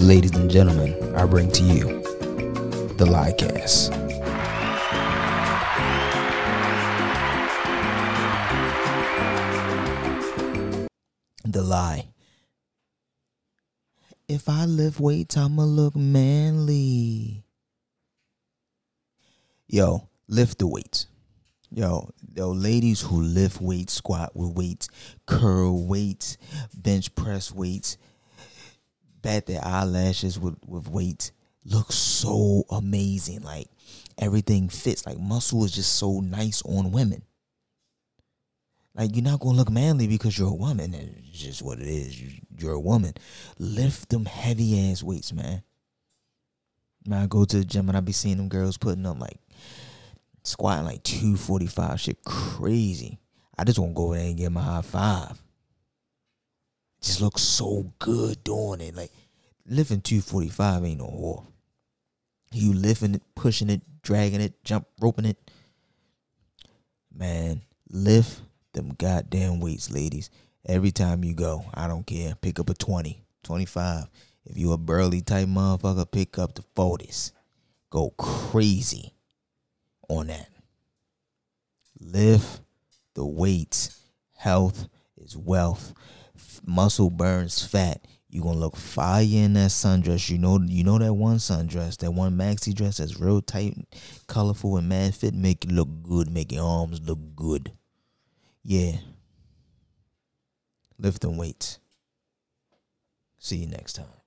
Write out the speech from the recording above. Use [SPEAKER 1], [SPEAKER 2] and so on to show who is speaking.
[SPEAKER 1] Ladies and gentlemen, I bring to you the Liecast. The lie. If I lift weights, I'ma look manly. Yo, lift the weights. Yo, yo, ladies who lift weights, squat with weights, curl weights, bench press weights, bat their eyelashes with, with weights, look so amazing. Like everything fits. Like muscle is just so nice on women. Like you're not gonna look manly because you're a woman. It's just what it is. You're a woman. Lift them heavy ass weights, man. Man, I go to the gym and I be seeing them girls putting up like squatting like 245. Shit crazy. I just want to go over there and get my high five. Just looks so good doing it. Like lifting 245 ain't no war. You lifting it, pushing it, dragging it, jump roping it. Man, lift them goddamn weights, ladies. Every time you go, I don't care. Pick up a 20, 25. If you a burly type motherfucker, pick up the 40s. Go crazy on that. Lift the weights. Health is wealth. Muscle burns fat. You gonna look fire in that sundress. You know, you know that one sundress, that one maxi dress that's real tight, colorful, and mad fit. Make you look good. Make your arms look good. Yeah. Lift them weights. See you next time.